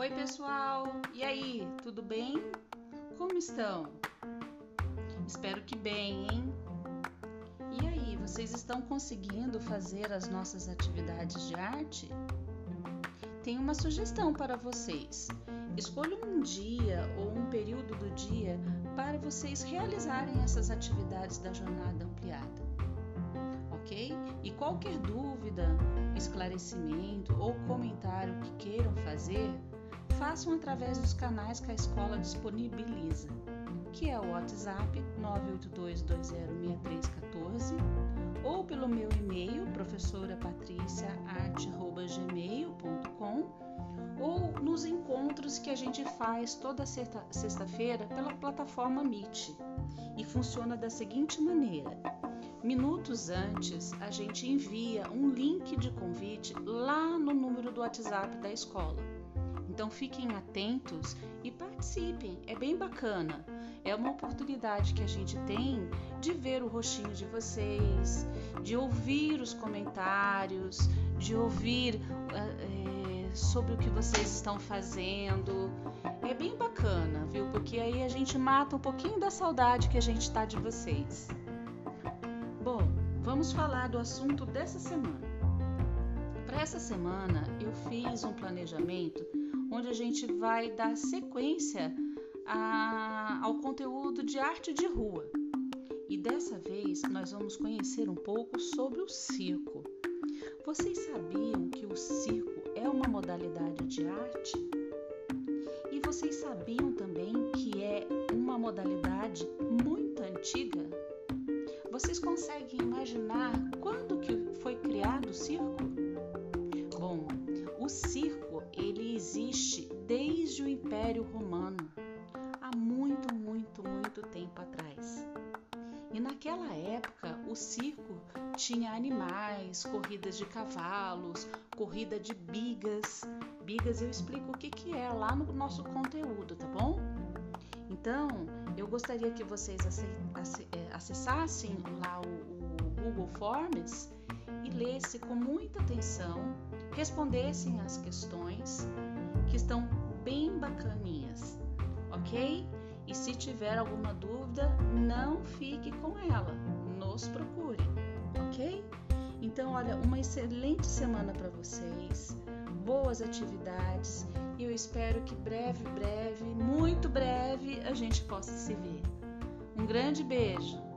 Oi, pessoal! E aí, tudo bem? Como estão? Espero que bem, hein? E aí, vocês estão conseguindo fazer as nossas atividades de arte? Tenho uma sugestão para vocês. Escolha um dia ou um período do dia para vocês realizarem essas atividades da jornada ampliada. Ok? E qualquer dúvida, esclarecimento ou comentário que queiram fazer, façam através dos canais que a escola disponibiliza, que é o WhatsApp 982206314 ou pelo meu e-mail professorapatriciaarte@gmail.com ou nos encontros que a gente faz toda sexta-feira pela plataforma Meet. E funciona da seguinte maneira: minutos antes, a gente envia um link de convite lá no número do WhatsApp da escola. Então fiquem atentos e participem, é bem bacana. É uma oportunidade que a gente tem de ver o rostinho de vocês, de ouvir os comentários, de ouvir é, sobre o que vocês estão fazendo. É bem bacana, viu? Porque aí a gente mata um pouquinho da saudade que a gente está de vocês. Bom, vamos falar do assunto dessa semana. Para essa semana eu fiz um planejamento onde a gente vai dar sequência a, ao conteúdo de arte de rua. E dessa vez nós vamos conhecer um pouco sobre o circo. Vocês sabiam que o circo é uma modalidade de arte? E vocês sabiam também que é uma modalidade muito antiga? Vocês conseguem imaginar quando que foi criado o circo? Existe desde o Império Romano, há muito, muito, muito tempo atrás. E naquela época o circo tinha animais, corridas de cavalos, corrida de bigas. Bigas eu explico o que, que é lá no nosso conteúdo, tá bom? Então, eu gostaria que vocês é, acessassem lá o, Google Forms e lesse com muita atenção respondessem as questões que estão bem bacaninhas, ok? E se tiver alguma dúvida, não fique com ela, nos procure, ok? Então, olha, uma excelente semana para vocês, boas atividades e eu espero que breve, breve, muito breve a gente possa se ver. Um grande beijo!